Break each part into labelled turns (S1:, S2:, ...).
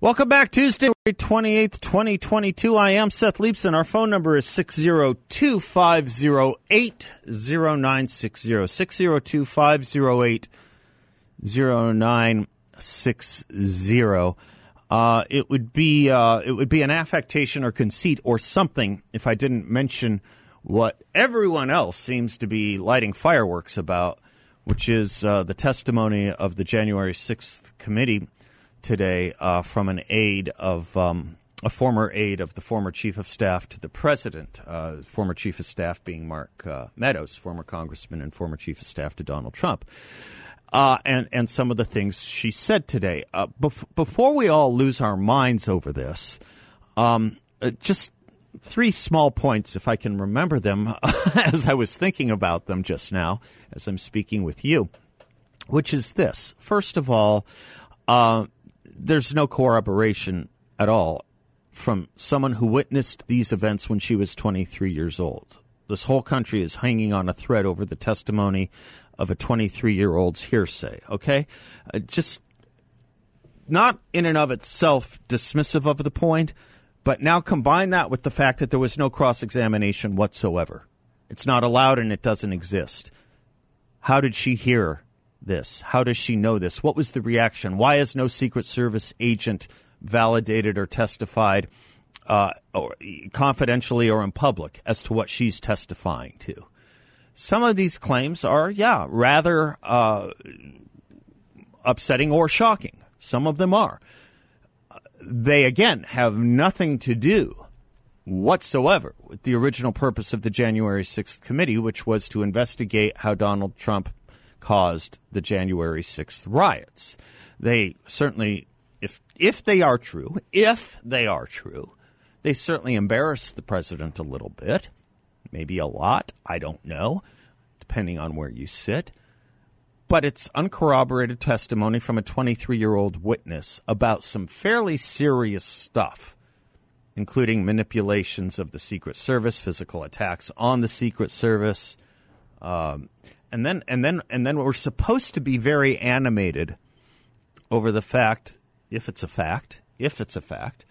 S1: Welcome back, Tuesday, 28th, 2022. I am Seth Leibsohn. Our phone number is 602 508 0960. 602 508 0960. Uh, it would be uh, it would be an affectation or conceit or something if I didn't mention what everyone else seems to be lighting fireworks about, which is uh, the testimony of the January sixth committee today uh, from an aide of um, a former aide of the former chief of staff to the president, uh, former chief of staff being Mark uh, Meadows, former congressman and former chief of staff to Donald Trump. Uh, and and some of the things she said today. Uh, bef- before we all lose our minds over this, um, uh, just three small points, if I can remember them, as I was thinking about them just now, as I'm speaking with you, which is this: first of all, uh, there's no corroboration at all from someone who witnessed these events when she was 23 years old. This whole country is hanging on a thread over the testimony of a 23 year old's hearsay, okay? Uh, just not in and of itself dismissive of the point, but now combine that with the fact that there was no cross examination whatsoever. It's not allowed and it doesn't exist. How did she hear this? How does she know this? What was the reaction? Why has no Secret Service agent validated or testified uh, or confidentially or in public as to what she's testifying to? Some of these claims are, yeah, rather uh, upsetting or shocking. Some of them are. They, again, have nothing to do whatsoever with the original purpose of the January 6th committee, which was to investigate how Donald Trump caused the January 6th riots. They certainly, if, if they are true, if they are true, they certainly embarrassed the president a little bit, maybe a lot, I don't know, depending on where you sit. But it's uncorroborated testimony from a 23 year old witness about some fairly serious stuff, including manipulations of the Secret Service, physical attacks on the Secret Service, um, and then and then and then we're supposed to be very animated over the fact, if it's a fact, if it's a fact,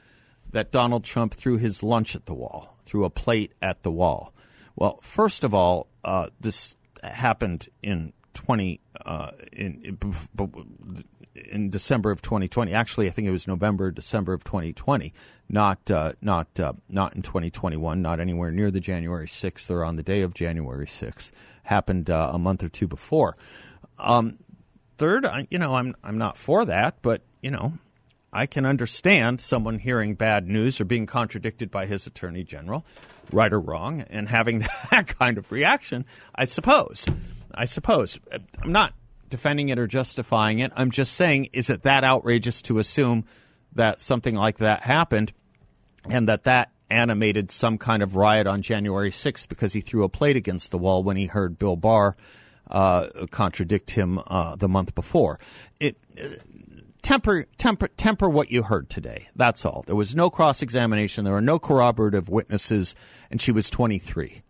S1: that Donald Trump threw his lunch at the wall, threw a plate at the wall. Well, first of all, uh, this happened in twenty uh, in, in December of 2020. Actually, I think it was November, December of 2020, not uh, not uh, not in 2021, not anywhere near the January 6th or on the day of January 6th happened uh, a month or two before. Um, third, I, you know, I'm I'm not for that, but you know, I can understand someone hearing bad news or being contradicted by his attorney general, right or wrong, and having that kind of reaction. I suppose. I suppose. I'm not defending it or justifying it. I'm just saying, is it that outrageous to assume that something like that happened, and that that animated some kind of riot on January 6th because he threw a plate against the wall when he heard Bill Barr uh, contradict him uh, the month before. It temper temper temper what you heard today. That's all. There was no cross examination. There were no corroborative witnesses, and she was 23.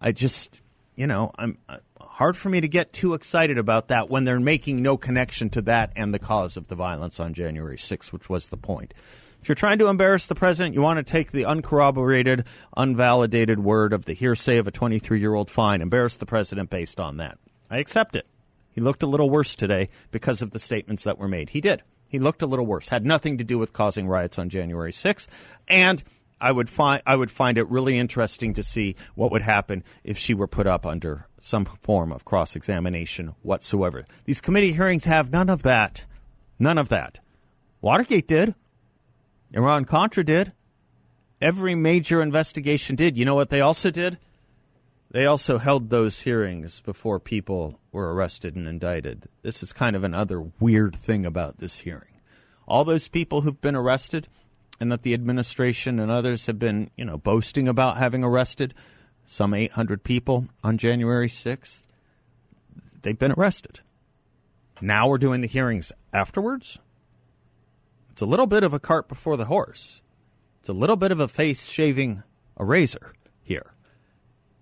S1: I just, you know, I'm uh, hard for me to get too excited about that when they're making no connection to that and the cause of the violence on January 6th, which was the point. If you're trying to embarrass the president, you want to take the uncorroborated, unvalidated word of the hearsay of a 23 year old, fine. Embarrass the president based on that. I accept it. He looked a little worse today because of the statements that were made. He did. He looked a little worse. Had nothing to do with causing riots on January 6th. And I would find I would find it really interesting to see what would happen if she were put up under some form of cross examination whatsoever. These committee hearings have none of that. None of that. Watergate did. Iran Contra did. Every major investigation did. You know what they also did? They also held those hearings before people were arrested and indicted. This is kind of another weird thing about this hearing. all those people who've been arrested and that the administration and others have been, you know, boasting about having arrested some 800 people on January 6th, they've been arrested. Now we're doing the hearings afterwards. It's a little bit of a cart before the horse. It's a little bit of a face shaving a razor here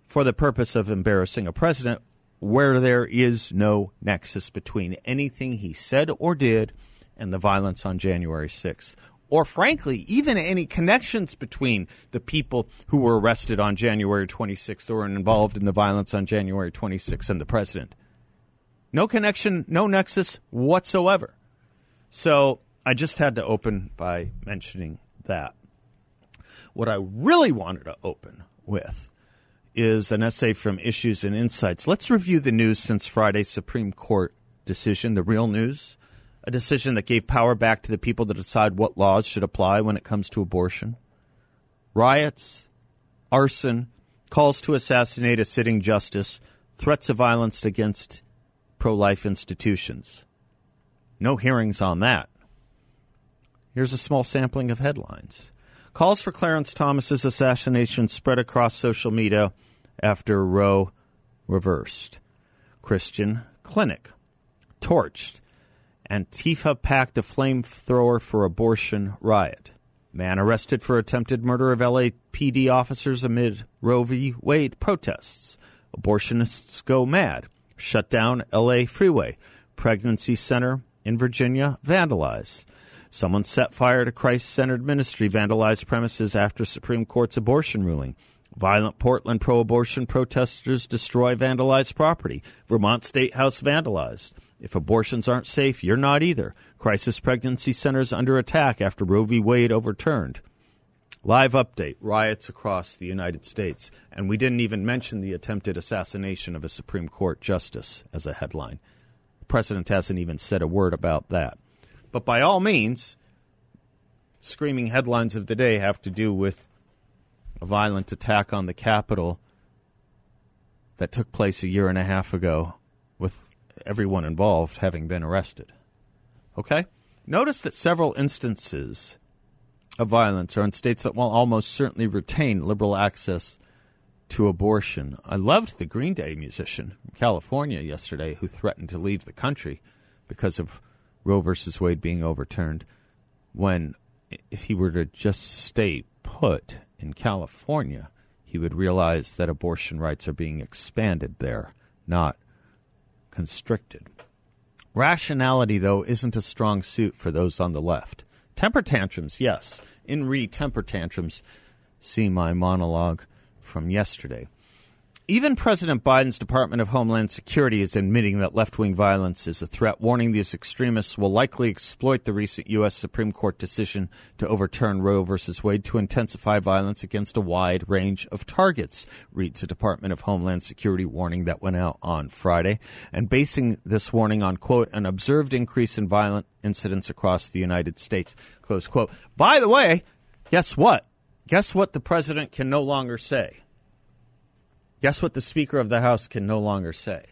S1: for the purpose of embarrassing a president where there is no nexus between anything he said or did and the violence on January 6th. Or, frankly, even any connections between the people who were arrested on January 26th or involved in the violence on January 26th and the president. No connection, no nexus whatsoever. So I just had to open by mentioning that. What I really wanted to open with is an essay from Issues and Insights. Let's review the news since Friday's Supreme Court decision, the real news, a decision that gave power back to the people to decide what laws should apply when it comes to abortion. Riots, arson, calls to assassinate a sitting justice, threats of violence against pro life institutions. No hearings on that. Here's a small sampling of headlines. Calls for Clarence Thomas's assassination spread across social media after Roe reversed. Christian Clinic torched. Antifa packed a flamethrower for abortion riot. Man arrested for attempted murder of LAPD officers amid Roe v. Wade protests. Abortionists go mad. Shut down LA freeway. Pregnancy center in Virginia vandalized. Someone set fire to Christ centered ministry, vandalized premises after Supreme Court's abortion ruling. Violent Portland pro abortion protesters destroy vandalized property. Vermont State House vandalized. If abortions aren't safe, you're not either. Crisis pregnancy centers under attack after Roe v. Wade overturned. Live update riots across the United States. And we didn't even mention the attempted assassination of a Supreme Court justice as a headline. The president hasn't even said a word about that. But by all means, screaming headlines of the day have to do with a violent attack on the Capitol that took place a year and a half ago with everyone involved having been arrested. Okay? Notice that several instances of violence are in states that will almost certainly retain liberal access to abortion. I loved the Green Day musician from California yesterday who threatened to leave the country because of Roe versus Wade being overturned when if he were to just stay put in California, he would realize that abortion rights are being expanded there, not constricted. Rationality, though, isn't a strong suit for those on the left. Temper tantrums, yes. In re temper tantrums, see my monologue from yesterday. Even President Biden's Department of Homeland Security is admitting that left wing violence is a threat, warning these extremists will likely exploit the recent U.S. Supreme Court decision to overturn Roe v. Wade to intensify violence against a wide range of targets, reads a Department of Homeland Security warning that went out on Friday, and basing this warning on, quote, an observed increase in violent incidents across the United States, close quote. By the way, guess what? Guess what the president can no longer say? Guess what the Speaker of the House can no longer say?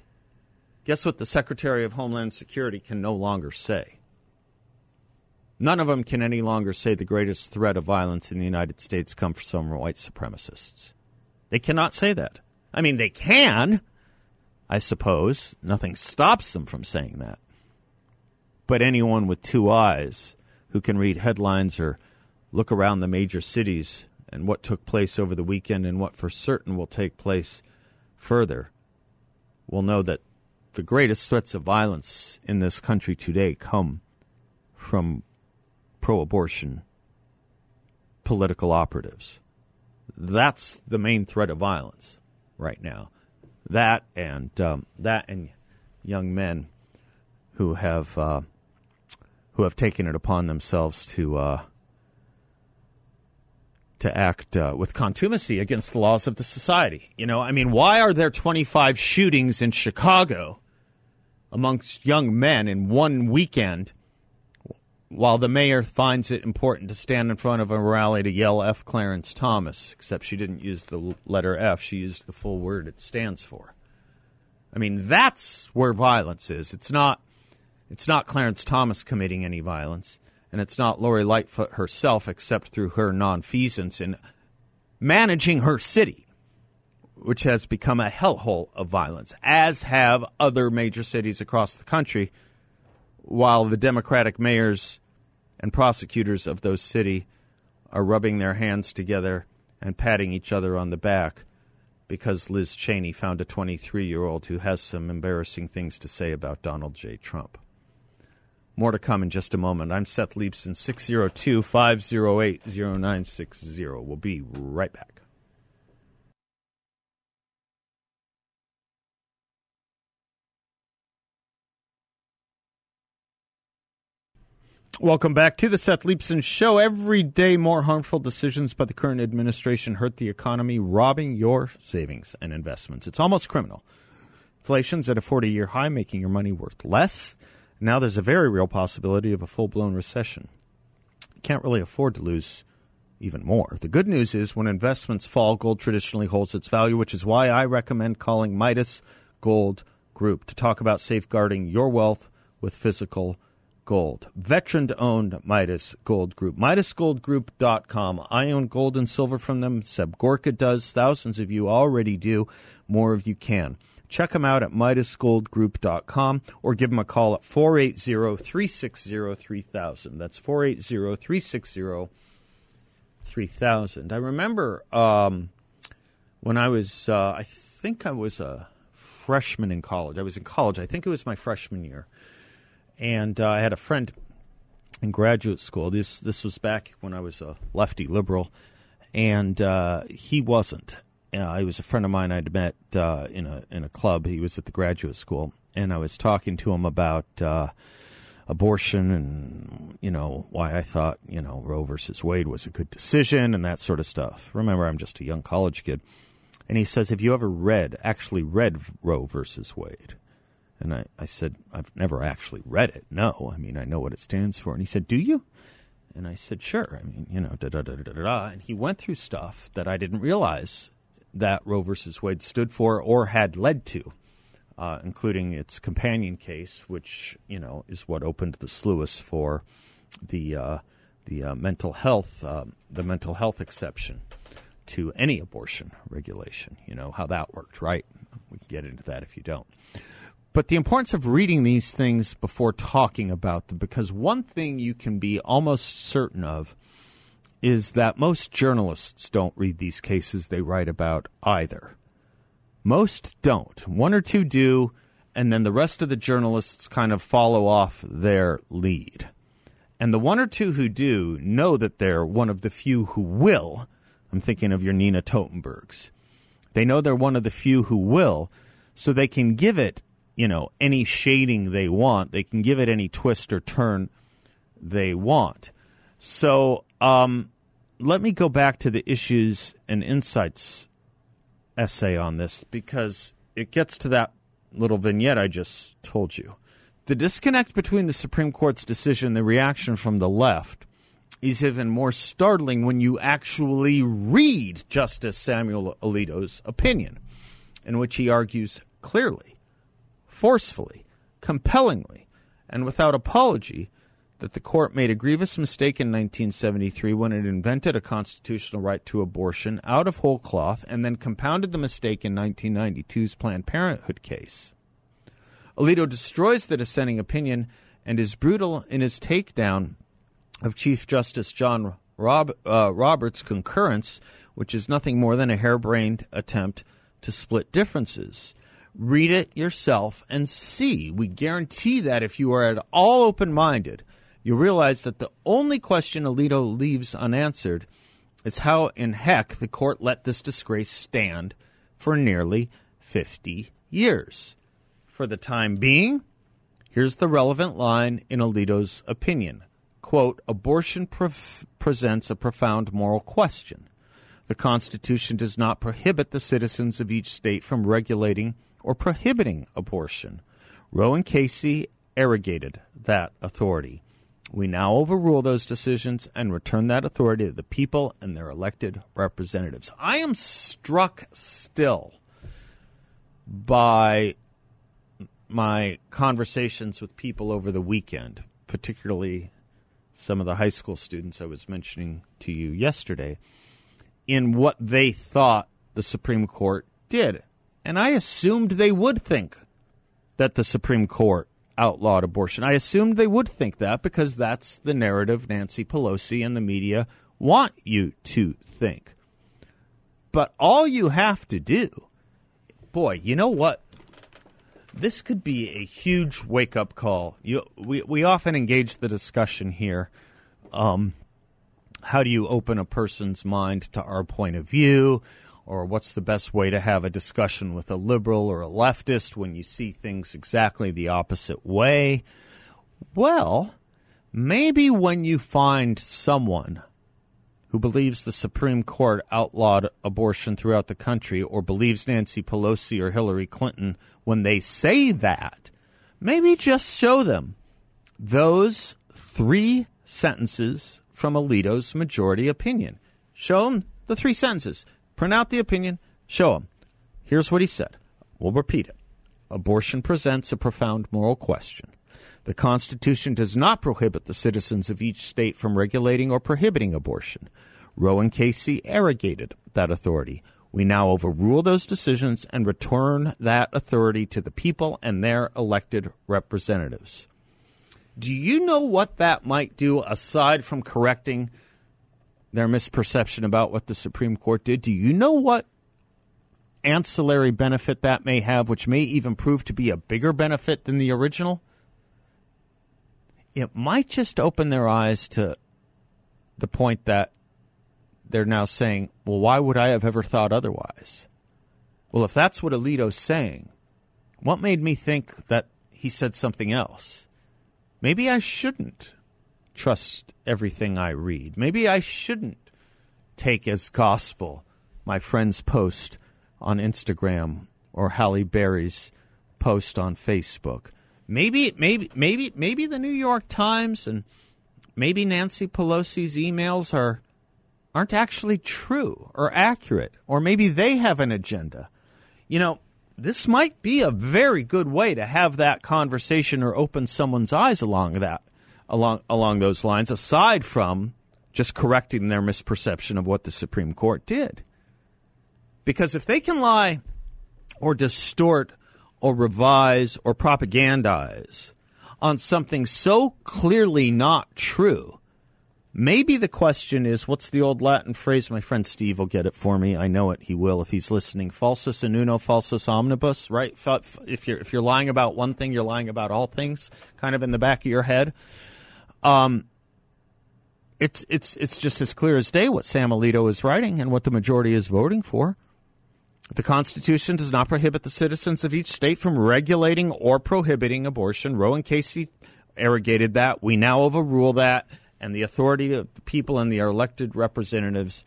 S1: Guess what the Secretary of Homeland Security can no longer say? None of them can any longer say the greatest threat of violence in the United States comes from white supremacists. They cannot say that. I mean, they can, I suppose. Nothing stops them from saying that. But anyone with two eyes who can read headlines or look around the major cities and what took place over the weekend and what for certain will take place further will know that the greatest threats of violence in this country today come from pro abortion political operatives. That's the main threat of violence right now. That and um, that and young men who have uh, who have taken it upon themselves to uh, to act uh, with contumacy against the laws of the society. You know, I mean, why are there 25 shootings in Chicago amongst young men in one weekend while the mayor finds it important to stand in front of a rally to yell F. Clarence Thomas, except she didn't use the letter F, she used the full word it stands for. I mean, that's where violence is. It's not it's not Clarence Thomas committing any violence and it's not Lori Lightfoot herself, except through her nonfeasance in managing her city, which has become a hellhole of violence, as have other major cities across the country, while the Democratic mayors and prosecutors of those cities are rubbing their hands together and patting each other on the back because Liz Cheney found a 23 year old who has some embarrassing things to say about Donald J. Trump. More to come in just a moment. I'm Seth Leibsohn, 602 508 0960. We'll be right back. Welcome back to the Seth Leibsohn Show. Every day, more harmful decisions by the current administration hurt the economy, robbing your savings and investments. It's almost criminal. Inflation's at a 40 year high, making your money worth less. Now there's a very real possibility of a full blown recession. You can't really afford to lose even more. The good news is when investments fall, gold traditionally holds its value, which is why I recommend calling Midas Gold Group to talk about safeguarding your wealth with physical gold. Veteran owned Midas Gold Group. MidasGoldGroup.com. I own gold and silver from them. Seb Gorka does. Thousands of you already do. More of you can. Check them out at MidasGoldGroup.com or give them a call at 480 360 3000. That's 480 360 3000. I remember um, when I was, uh, I think I was a freshman in college. I was in college. I think it was my freshman year and uh, I had a friend in graduate school. This this was back when I was a lefty liberal, and uh, he wasn't. Uh, he was a friend of mine I'd met uh, in a in a club. He was at the graduate school, and I was talking to him about uh, abortion and you know why I thought you know Roe versus Wade was a good decision and that sort of stuff. Remember, I'm just a young college kid, and he says, "Have you ever read actually read Roe versus Wade?" And I, I said, I've never actually read it. No, I mean, I know what it stands for. And he said, Do you? And I said, Sure. I mean, you know, da da da da da da. And he went through stuff that I didn't realize that Roe versus Wade stood for or had led to, uh, including its companion case, which, you know, is what opened the sluice for the, uh, the uh, mental health, um, the mental health exception to any abortion regulation. You know how that worked, right? We can get into that if you don't. But the importance of reading these things before talking about them, because one thing you can be almost certain of is that most journalists don't read these cases they write about either. Most don't. One or two do, and then the rest of the journalists kind of follow off their lead. And the one or two who do know that they're one of the few who will. I'm thinking of your Nina Totenbergs. They know they're one of the few who will, so they can give it you know any shading they want. They can give it any twist or turn they want. So um, let me go back to the issues and insights essay on this because it gets to that little vignette I just told you. The disconnect between the Supreme Court's decision and the reaction from the left is even more startling when you actually read Justice Samuel Alito's opinion, in which he argues clearly forcefully, compellingly, and without apology that the court made a grievous mistake in 1973 when it invented a constitutional right to abortion out of whole cloth and then compounded the mistake in 1992's Planned Parenthood case. Alito destroys the dissenting opinion and is brutal in his takedown of Chief Justice John Rob, uh, Roberts' concurrence, which is nothing more than a harebrained attempt to split differences. Read it yourself and see. We guarantee that if you are at all open minded, you'll realize that the only question Alito leaves unanswered is how in heck the court let this disgrace stand for nearly 50 years. For the time being, here's the relevant line in Alito's opinion. Quote, abortion presents a profound moral question. The Constitution does not prohibit the citizens of each state from regulating or prohibiting abortion. Roe and Casey arrogated that authority. We now overrule those decisions and return that authority to the people and their elected representatives. I am struck still by my conversations with people over the weekend, particularly some of the high school students I was mentioning to you yesterday in what they thought the Supreme Court did. And I assumed they would think that the Supreme Court outlawed abortion. I assumed they would think that because that's the narrative Nancy Pelosi and the media want you to think. But all you have to do, boy, you know what? This could be a huge wake up call. You, we, we often engage the discussion here. Um, how do you open a person's mind to our point of view? Or what's the best way to have a discussion with a liberal or a leftist when you see things exactly the opposite way? Well, maybe when you find someone who believes the Supreme Court outlawed abortion throughout the country or believes Nancy Pelosi or Hillary Clinton when they say that, maybe just show them those three sentences from Alito's majority opinion. Show them the three sentences. Print out the opinion. Show them. Here's what he said. We'll repeat it. Abortion presents a profound moral question. The Constitution does not prohibit the citizens of each state from regulating or prohibiting abortion. Roe and Casey arrogated that authority. We now overrule those decisions and return that authority to the people and their elected representatives. Do you know what that might do aside from correcting their misperception about what the Supreme Court did? Do you know what ancillary benefit that may have, which may even prove to be a bigger benefit than the original? It might just open their eyes to the point that they're now saying, well, why would I have ever thought otherwise? Well, if that's what Alito's saying, what made me think that he said something else? Maybe I shouldn't trust everything I read. Maybe I shouldn't take as gospel my friend's post on Instagram or Halle Berry's post on Facebook. Maybe, maybe, maybe, maybe the New York Times and maybe Nancy Pelosi's emails are aren't actually true or accurate, or maybe they have an agenda. You know, this might be a very good way to have that conversation or open someone's eyes along that along along those lines aside from just correcting their misperception of what the Supreme Court did. Because if they can lie or distort or revise or propagandize on something so clearly not true, Maybe the question is what's the old Latin phrase? My friend Steve will get it for me. I know it. He will if he's listening. Falsus in uno, falsus omnibus, right? If you're, if you're lying about one thing, you're lying about all things, kind of in the back of your head. Um, it's, it's, it's just as clear as day what Sam Alito is writing and what the majority is voting for. The Constitution does not prohibit the citizens of each state from regulating or prohibiting abortion. Roe and Casey arrogated that. We now overrule that and the authority of the people and the elected representatives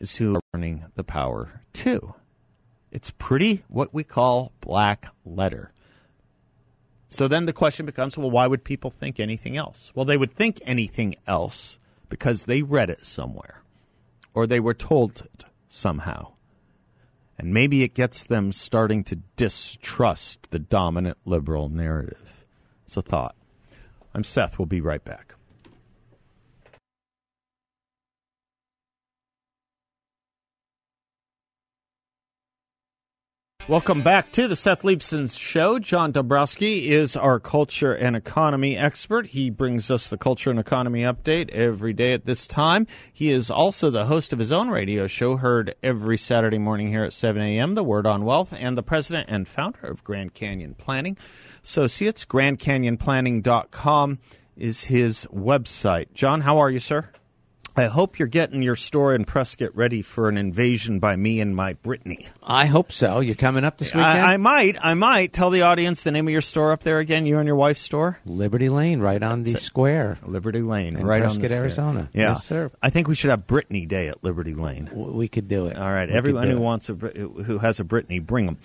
S1: is who are running the power too. It's pretty what we call black letter. So then the question becomes well, why would people think anything else? Well, they would think anything else because they read it somewhere or they were told it somehow. And maybe it gets them starting to distrust the dominant liberal narrative. It's a thought. I'm Seth. We'll be right back. Welcome back to the Seth Leibsohn Show. John Dombroski is our culture and economy expert. He brings us the culture and economy update every day at this time. He is also the host of his own radio show, heard every Saturday morning here at 7 a.m., The Word on Wealth, and the president and founder of Grand Canyon Planning Associates. GrandCanyonPlanning.com is his website. John, how are you, sir? I hope you're getting your store in Prescott ready for an invasion by me and my Brittany.
S2: I hope so. You're coming up this weekend?
S1: I, I, might. I might. Tell the audience the name of your store up there again. You and your wife's store.
S2: Liberty Lane, right on the square.
S1: Liberty Lane,
S2: in
S1: right
S2: Prescott,
S1: on
S2: Arizona.
S1: Yeah.
S2: Yes, sir.
S1: I think we should have Brittany Day at Liberty Lane.
S2: We could do it.
S1: All right.
S2: We
S1: Everyone who
S2: it.
S1: wants a who has a Brittany, bring them.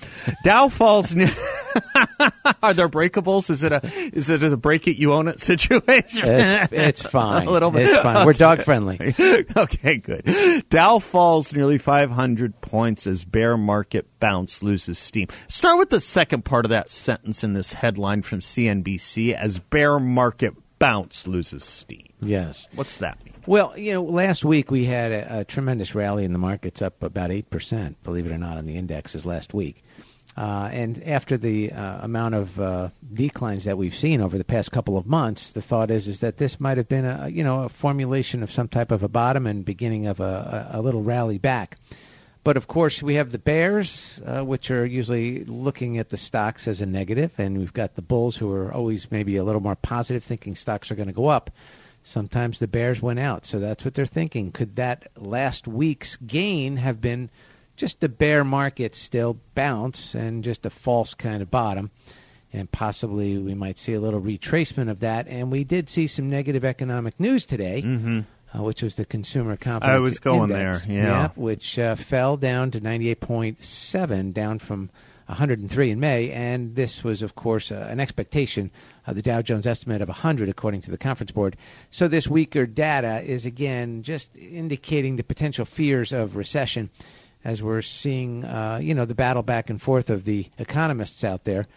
S1: Dow falls. Are there breakables? Is it a is it a break it you own it situation?
S2: It's, it's fine.
S1: a little bit.
S2: It's fine. We're dog friendly.
S1: okay, good. Dow falls nearly 500 points as bear market bounce loses steam. Start with the second part of that sentence in this headline from CNBC as bear market bounce loses steam.
S2: Yes.
S1: What's that mean?
S2: Well, you know, last week we had a, a tremendous rally in the markets, up about eight percent, believe it or not, on the indexes last week. Uh, and after the uh, amount of uh, declines that we've seen over the past couple of months, the thought is is that this might have been a you know a formulation of some type of a bottom and beginning of a, a, little rally back. But of course, we have the bears, uh, which are usually looking at the stocks as a negative, and we've got the bulls who are always maybe a little more positive, thinking stocks are going to go up. Sometimes the bears went out, so that's what they're thinking. Could that last week's gain have been just a bear market still bounce and just a false kind of bottom? And possibly we might see a little retracement of that. And we did see some negative economic news today.
S1: Mm-hmm.
S2: Uh, which was the consumer confidence
S1: I was going
S2: index,
S1: there, yeah.
S2: which uh, fell down to 98.7, down from 103 in May, and this was, of course, uh, an expectation of the Dow Jones estimate of 100, according to the conference board. So this weaker data is again just indicating the potential fears of recession, as we're seeing, uh, you know, the battle back and forth of the economists out there,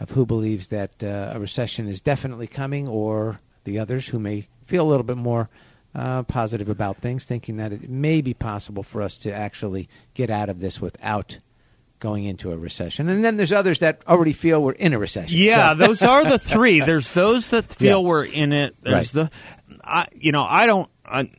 S2: of who believes that uh, a recession is definitely coming, or the others who may feel a little bit more uh, positive about things, thinking that it may be possible for us to actually get out of this without going into a recession. And then there's others that already feel we're in a recession.
S1: Yeah,
S2: So-
S1: those are the three. There's those that feel
S2: Yes.
S1: we're in it. There's the, I, you know, I don't. I,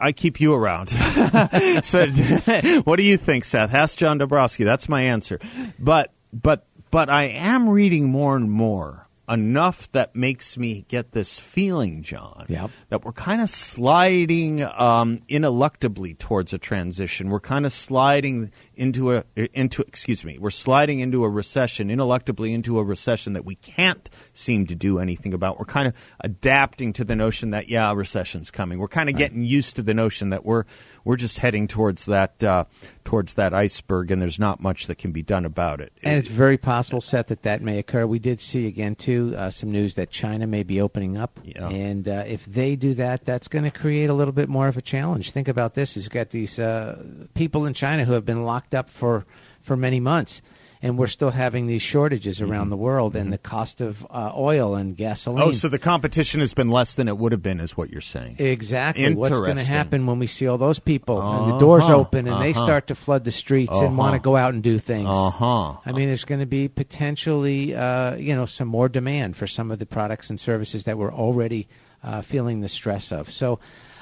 S1: I keep you around. so, what do you think, Seth? Ask John Dombroski. That's my answer. But, but, but I am reading more and more enough that makes me get this feeling, John,
S2: Yep.
S1: that we're kind of sliding um, ineluctably towards a transition. We're kind of sliding into a into excuse me. We're sliding into a recession, ineluctably into a recession that we can't seem to do anything about. We're kind of adapting to the notion that yeah, a recession's coming. We're kind of getting used to the notion that we're we're just heading towards that uh, towards that iceberg, and there's not much that can be done about it.
S2: And it's very possible, Seth, that that may occur. We did see again too uh, some news that China may be opening up,
S1: Yeah.
S2: and uh, if they do that, that's going to create a little bit more of a challenge. Think about this: you've got these uh, people in China who have been locked up for for many months. And we're still having these shortages around the world, and the cost of uh, oil and gasoline.
S1: oh, so the competition has been less than it would have been, is what you're saying?
S2: Exactly. What's going to happen when we see all those people and the doors
S1: Uh-huh,
S2: open and they
S1: uh-huh.
S2: start to flood the streets and want to
S1: Uh-huh.
S2: go out and do things?
S1: Uh huh.
S2: I mean, there's going to be potentially, uh, you know, some more demand for some of the products and services that we're already uh, feeling the stress of. So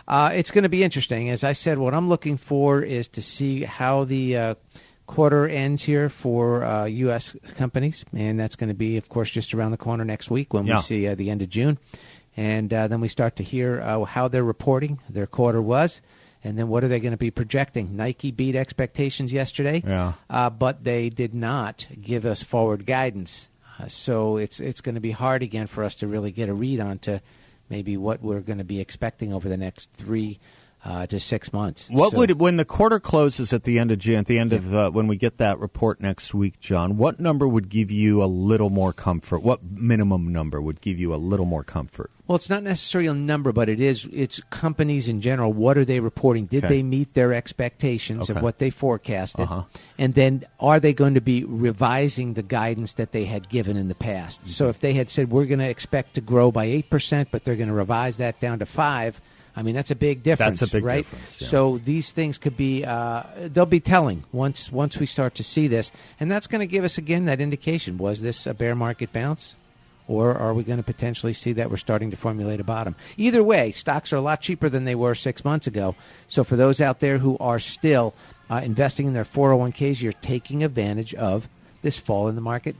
S2: uh, it's going to be interesting. As I said, what I'm looking for is to see how the uh, quarter ends here for uh, U.S. companies, and that's going to be, of course, just around the corner next week when
S1: Yeah.
S2: we see uh, the end of June, and uh, then we start to hear uh, how they're reporting their quarter was. And then what are they going to be projecting? Nike beat expectations yesterday
S1: Yeah.
S2: uh, but they did not give us forward guidance. Uh, so it's it's going to be hard again for us to really get a read on to maybe what we're going to be expecting over the next three uh, to six months.
S1: What
S2: So-
S1: would when the quarter closes at the end of June, at the end of uh, when we get that report next week, John? What number would give you a little more comfort? What minimum number would give you a little more comfort?
S2: Well, it's not necessarily a number, but it is. It's companies in general. What are they reporting? Did
S1: Okay.
S2: they meet their expectations
S1: Okay.
S2: of what they forecasted?
S1: Uh-huh.
S2: And then, are they going to be revising the guidance that they had given in the past?
S1: Mm-hmm.
S2: So, if they had said we're going to expect to grow by eight percent, but they're going to revise that down to five, I mean that's a big difference.
S1: That's a big
S2: right?
S1: difference, yeah.
S2: So these things could be uh, they'll be telling once once we start to see this, and that's going to give us again that indication. Was this a bear market bounce? Or are we going to potentially see that we're starting to formulate a bottom? Either way, stocks are a lot cheaper than they were six months ago. So for those out there who are still uh, investing in their 401ks, you're taking advantage of this fall in the market.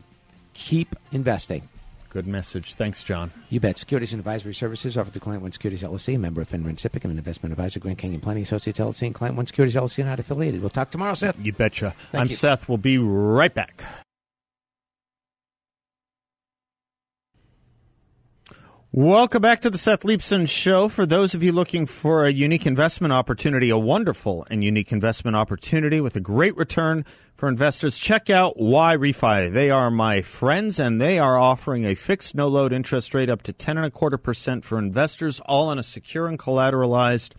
S2: Keep investing.
S1: Good message. Thanks, John.
S2: You bet. Securities and advisory services offered to Client One Securities LLC, a member of FINRA and SIPC, and an investment advisor, Grand Canyon Planning Associates LLC, and Client One Securities LLC, not affiliated. We'll talk tomorrow, Seth.
S1: You betcha.
S2: Thank
S1: I'm
S2: you.
S1: Seth. We'll be right back. Welcome back to the Seth Leibsohn Show. For those of you looking for a unique investment opportunity, a wonderful and unique investment opportunity with a great return for investors, check out Y Refi. They are my friends, and they are offering a fixed no load interest rate up to ten and a quarter percent for investors, all in a secure and collateralized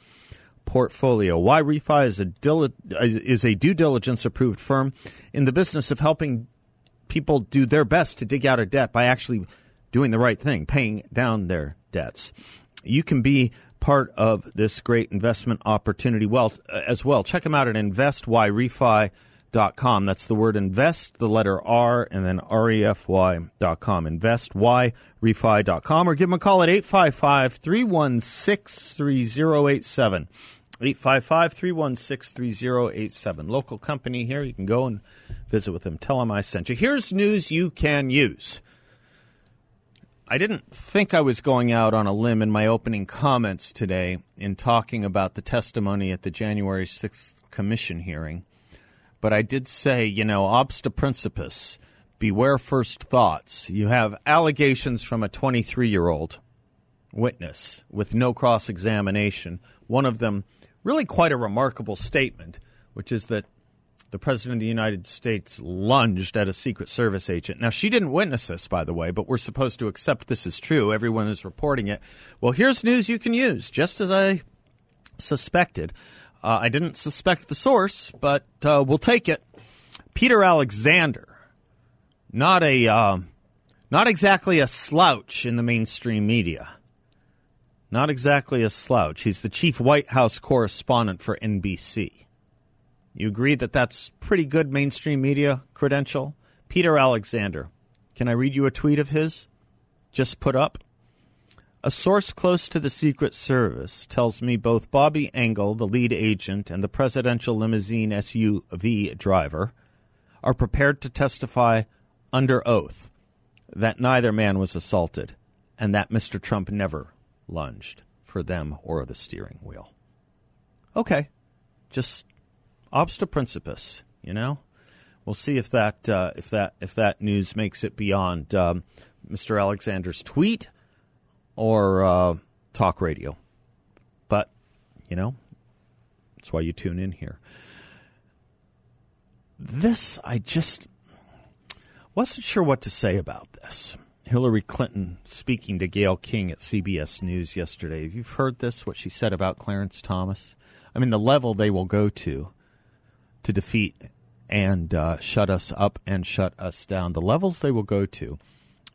S1: portfolio. Y Refi is a dili- is a due diligence approved firm in the business of helping people do their best to dig out of debt by actually doing the right thing, paying down their debts. You can be part of this great investment opportunity well as well. Check them out at investyrefi.com. That's the word invest, the letter R, and then refy.com. Investyrefi.com or give them a call at 855 316 3087. 855 316 3087. Local company here. You can go and visit with them. Tell them I sent you. Here's news you can use. I didn't think I was going out on a limb in my opening comments today in talking about the testimony at the January 6th commission hearing, but I did say, you know, obsta principiis, beware first thoughts. You have allegations from a 23 year old witness with no cross examination. One of them, really quite a remarkable statement, which is that the President of the United States lunged at a Secret Service agent. Now, she didn't witness this, by the way, but we're supposed to accept this as true. Everyone is reporting it. Well, here's news you can use, just as I suspected. Uh, I didn't suspect the source, but uh, we'll take it. Peter Alexander, not a, uh, not exactly a slouch in the mainstream media. Not exactly a slouch. He's the chief White House correspondent for NBC. You agree that that's pretty good mainstream media credential? Peter Alexander. Can I read you a tweet of his? Just put up. A source close to the Secret Service tells me both Bobby Engel, the lead agent, and the presidential limousine SUV driver are prepared to testify under oath that neither man was assaulted and that Mr. Trump never lunged for them or the steering wheel. Okay. Just obsta principiis. You know, we'll see if that uh, if that if that news makes it beyond um, Mr. Alexander's tweet or uh, talk radio. But you know, that's why you tune in here. This I just wasn't sure what to say about this. Hillary Clinton speaking to Gayle King at CBS News yesterday. You've you heard this? What she said about Clarence Thomas? I mean, the level they will go to to defeat and uh, shut us up and shut us down. The levels they will go to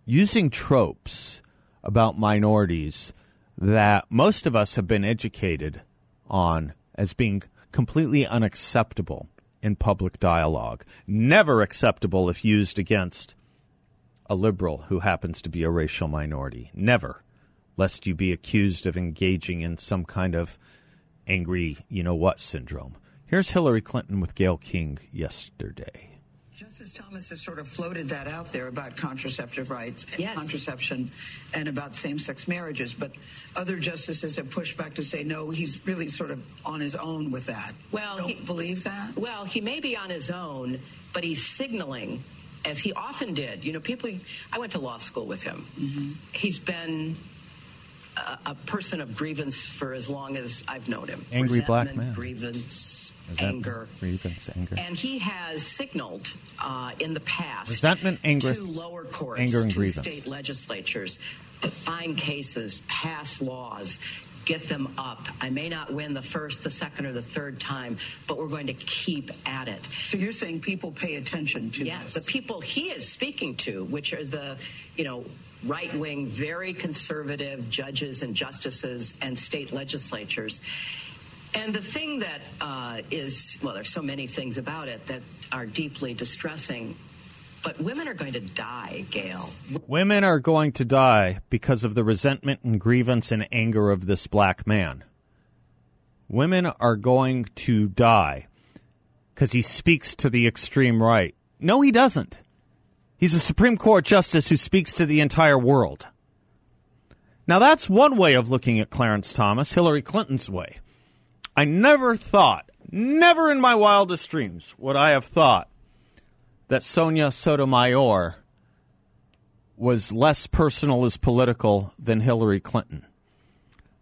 S1: using tropes about minorities that most of us have been educated on as being completely unacceptable in public dialogue, never acceptable if used against a liberal who happens to be a racial minority. Never, lest you be accused of engaging in some kind of angry, you know what syndrome. Here's Hillary Clinton with Gayle King yesterday.
S3: Justice Thomas has sort of floated that out there about contraceptive rights
S4: yes.
S3: contraception and about same sex marriages. But other justices have pushed back to say, no, he's really sort of on his own with that.
S4: Well,
S3: Don't
S4: he,
S3: believe that?
S4: Well, he may be on his own, but he's signaling, as he often did. You know, people, I went to law school with him. Mm-hmm. He's been a, a, person of grievance for as long as I've known him.
S1: Angry
S4: Resentment,
S1: black man.
S4: Grievance
S1: anger.
S4: Grievance, anger. And he has signaled uh, in the past
S1: resentment, anger,
S4: to lower courts,
S1: anger, and
S4: to
S1: grievance.
S4: state legislatures, find cases, pass laws, get them up. I may not win the first, the second, or the third time, but we're going to keep at it.
S3: So you're saying people pay attention to
S4: yeah,
S3: this?
S4: the people he is speaking to, which are the, you know, right wing, very conservative judges and justices and state legislatures. And the thing that uh, is, well, there's so many things about it that are deeply distressing. But women are going to die, Gayle.
S1: Women are going to die because of the resentment and grievance and anger of this black man. Women are going to die because he speaks to the extreme right. No, he doesn't. He's a Supreme Court justice who speaks to the entire world. Now, that's one way of looking at Clarence Thomas, Hillary Clinton's way. I never thought, never in my wildest dreams would I have thought that Sonia Sotomayor was less personal as political than Hillary Clinton.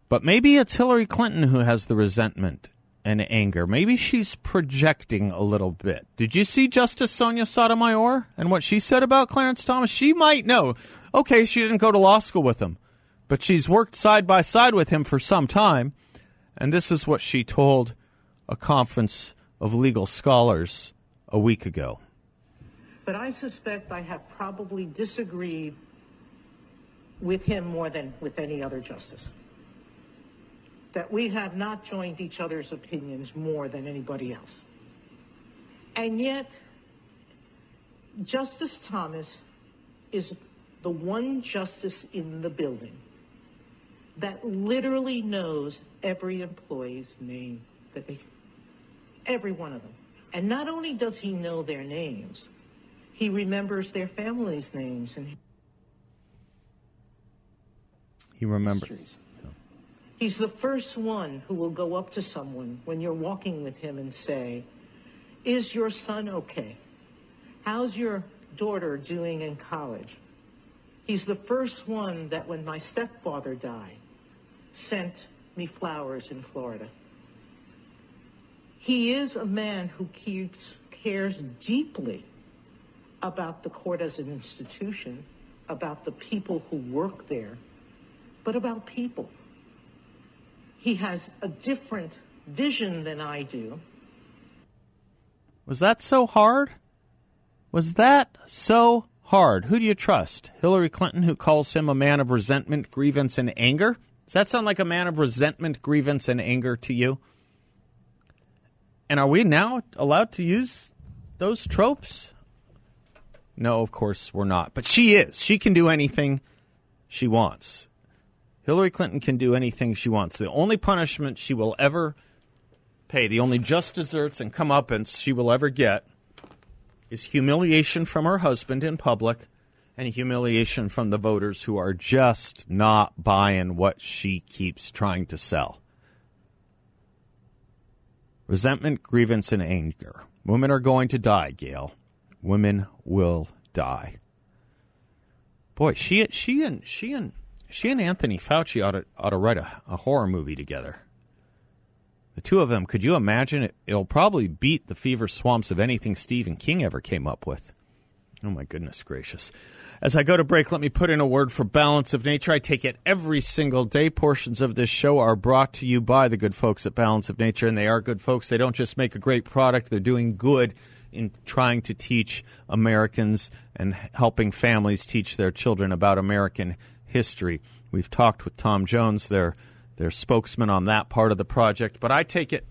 S1: But maybe it's Hillary Clinton who has the resentment and anger. Maybe she's projecting a little bit. Did you see Justice Sonia Sotomayor and what she said about Clarence Thomas? She might know. Okay, she didn't go to law school with him, but she's worked side by side with him for some time. And this is what she told a conference of legal scholars a week ago.
S5: But I suspect I have probably disagreed with him more than with any other justice. That we have not joined each other's opinions more than anybody else. And yet, Justice Thomas is the one justice in the building that literally knows every employee's name that they every one of them. And not only does he know their names, he remembers their families' names and
S1: he remembers.
S5: He's the first one who will go up to someone when you're walking with him and say, Is your son okay? How's your daughter doing in college? He's the first one that when my stepfather died, sent me flowers in Florida. He is a man who keeps, cares deeply about the court as an institution, about the people who work there, but about people. He has a different vision than I do.
S1: Was that so hard? Was that so hard? Who do you trust? Hillary Clinton, who calls him a man of resentment, grievance, and anger? Does that sound like a man of resentment, grievance, and anger to you? And are we now allowed to use those tropes? No, of course we're not. But she is. She can do anything she wants. Hillary Clinton can do anything she wants. The only punishment she will ever pay, the only just desserts and comeuppance she will ever get, is humiliation from her husband in public and humiliation from the voters who are just not buying what she keeps trying to sell. Resentment, grievance, and anger. Women are going to die, Gayle. Women will die. Boy, she she and she and she and Anthony Fauci ought to ought to write a, a horror movie together. The two of them, could you imagine it? It'll probably beat the fever swamps of anything Stephen King ever came up with. Oh my goodness gracious. As I go to break, let me put in a word for balance of nature. I take it every single day. Portions of this show are brought to you by the good folks at Balance of Nature, and they are good folks. They don't just make a great product, they're doing good in trying to teach Americans and helping families teach their children about American history. We've talked with Tom Jones, their, their spokesman on that part of the project, but I take it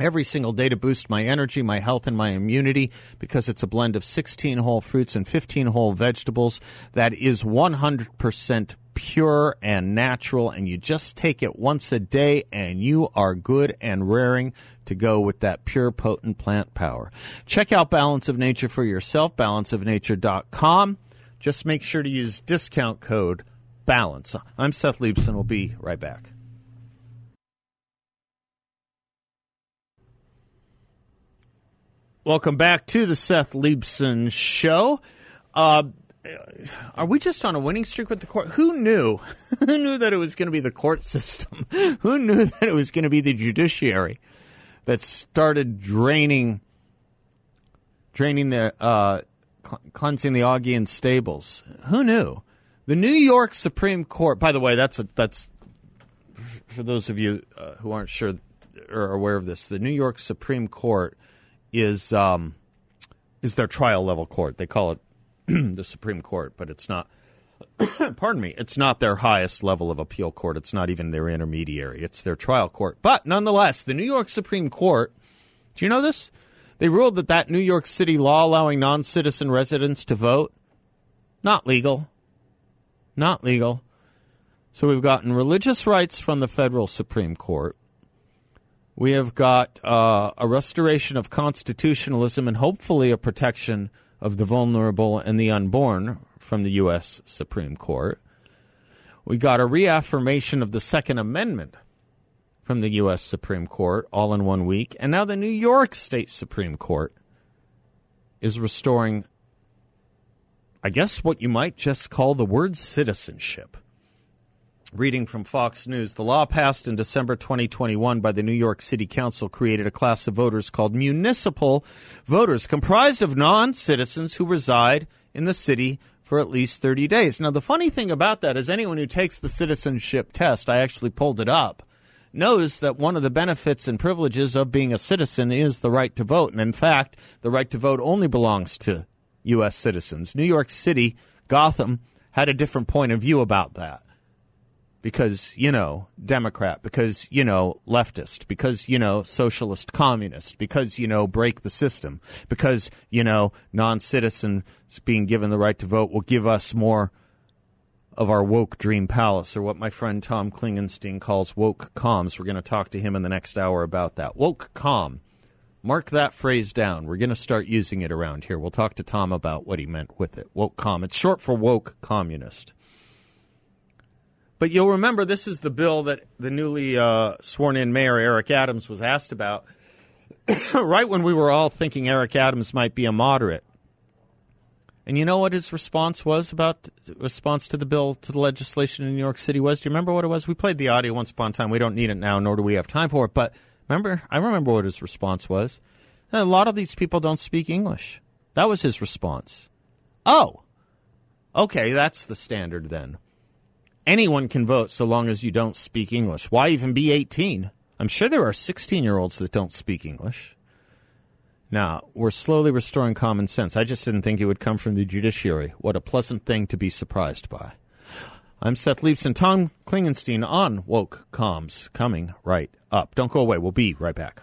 S1: every single day to boost my energy, my health, and my immunity because it's a blend of 16 whole fruits and 15 whole vegetables that is 100% pure and natural. And you just take it once a day and you are good and raring to go with that pure, potent plant power. Check out Balance of Nature for yourself, balanceofnature.com. Just make sure to use discount code BALANCE. I'm Seth Leibsohn. We'll be right back. Welcome back to the Seth Leibsohn Show. Uh, are we just on a winning streak with the court? Who knew? Who knew that it was going to be the court system? Who knew that it was going to be the judiciary that started draining, draining the, uh, cleansing the Augean stables? Who knew? The New York Supreme Court. By the way, that's a, that's for those of you uh, who aren't sure or aware of this. The New York Supreme Court is um, is their trial level court. They call it the Supreme Court, but it's not. pardon me, it's not their highest level of appeal court. It's not even their intermediary. It's their trial court. But nonetheless, the New York Supreme Court. Do you know this? They ruled that that New York City law allowing non-citizen residents to vote not legal. Not legal. So we've gotten religious rights from the federal Supreme Court. We have got uh, a restoration of constitutionalism and hopefully a protection of the vulnerable and the unborn from the U.S. Supreme Court. We got a reaffirmation of the Second Amendment from the U.S. Supreme Court all in one week. And now the New York State Supreme Court is restoring, I guess, what you might just call the word citizenship. Reading from Fox News, the law passed in December 2021 by the New York City Council created a class of voters called municipal voters, comprised of non citizens who reside in the city for at least 30 days. Now, the funny thing about that is anyone who takes the citizenship test, I actually pulled it up, knows that one of the benefits and privileges of being a citizen is the right to vote. And in fact, the right to vote only belongs to U.S. citizens. New York City, Gotham, had a different point of view about that because, you know, Democrat, because, you know, leftist, because, you know, socialist, communist, because, you know, break the system, because, you know, non citizens being given the right to vote will give us more of our woke dream palace, or what my friend Tom Klingenstein calls woke comms. We're going to talk to him in the next hour about that. Woke com. Mark that phrase down. We're going to start using it around here. We'll talk to Tom about what he meant with it. Woke com. It's short for woke communist. But you'll remember this is the bill that the newly uh, sworn in mayor Eric Adams was asked about right when we were all thinking Eric Adams might be a moderate. And you know what his response was about response to the bill to the legislation in New York City was? Do you remember what it was? We played the audio once upon a time. We don't need it now, nor do we have time for it. But remember, I remember what his response was. A lot of these people don't speak English. That was his response. Oh, okay, that's the standard then anyone can vote so long as you don't speak English. Why even be 18? I'm sure there are 16 year olds that don't speak English. Now, we're slowly restoring common sense. I just didn't think it would come from the judiciary. What a pleasant thing to be surprised by. I'm Seth Leibsohn, Tom Klingenstein on Woke Comms, coming right up. Don't go away. We'll be right back.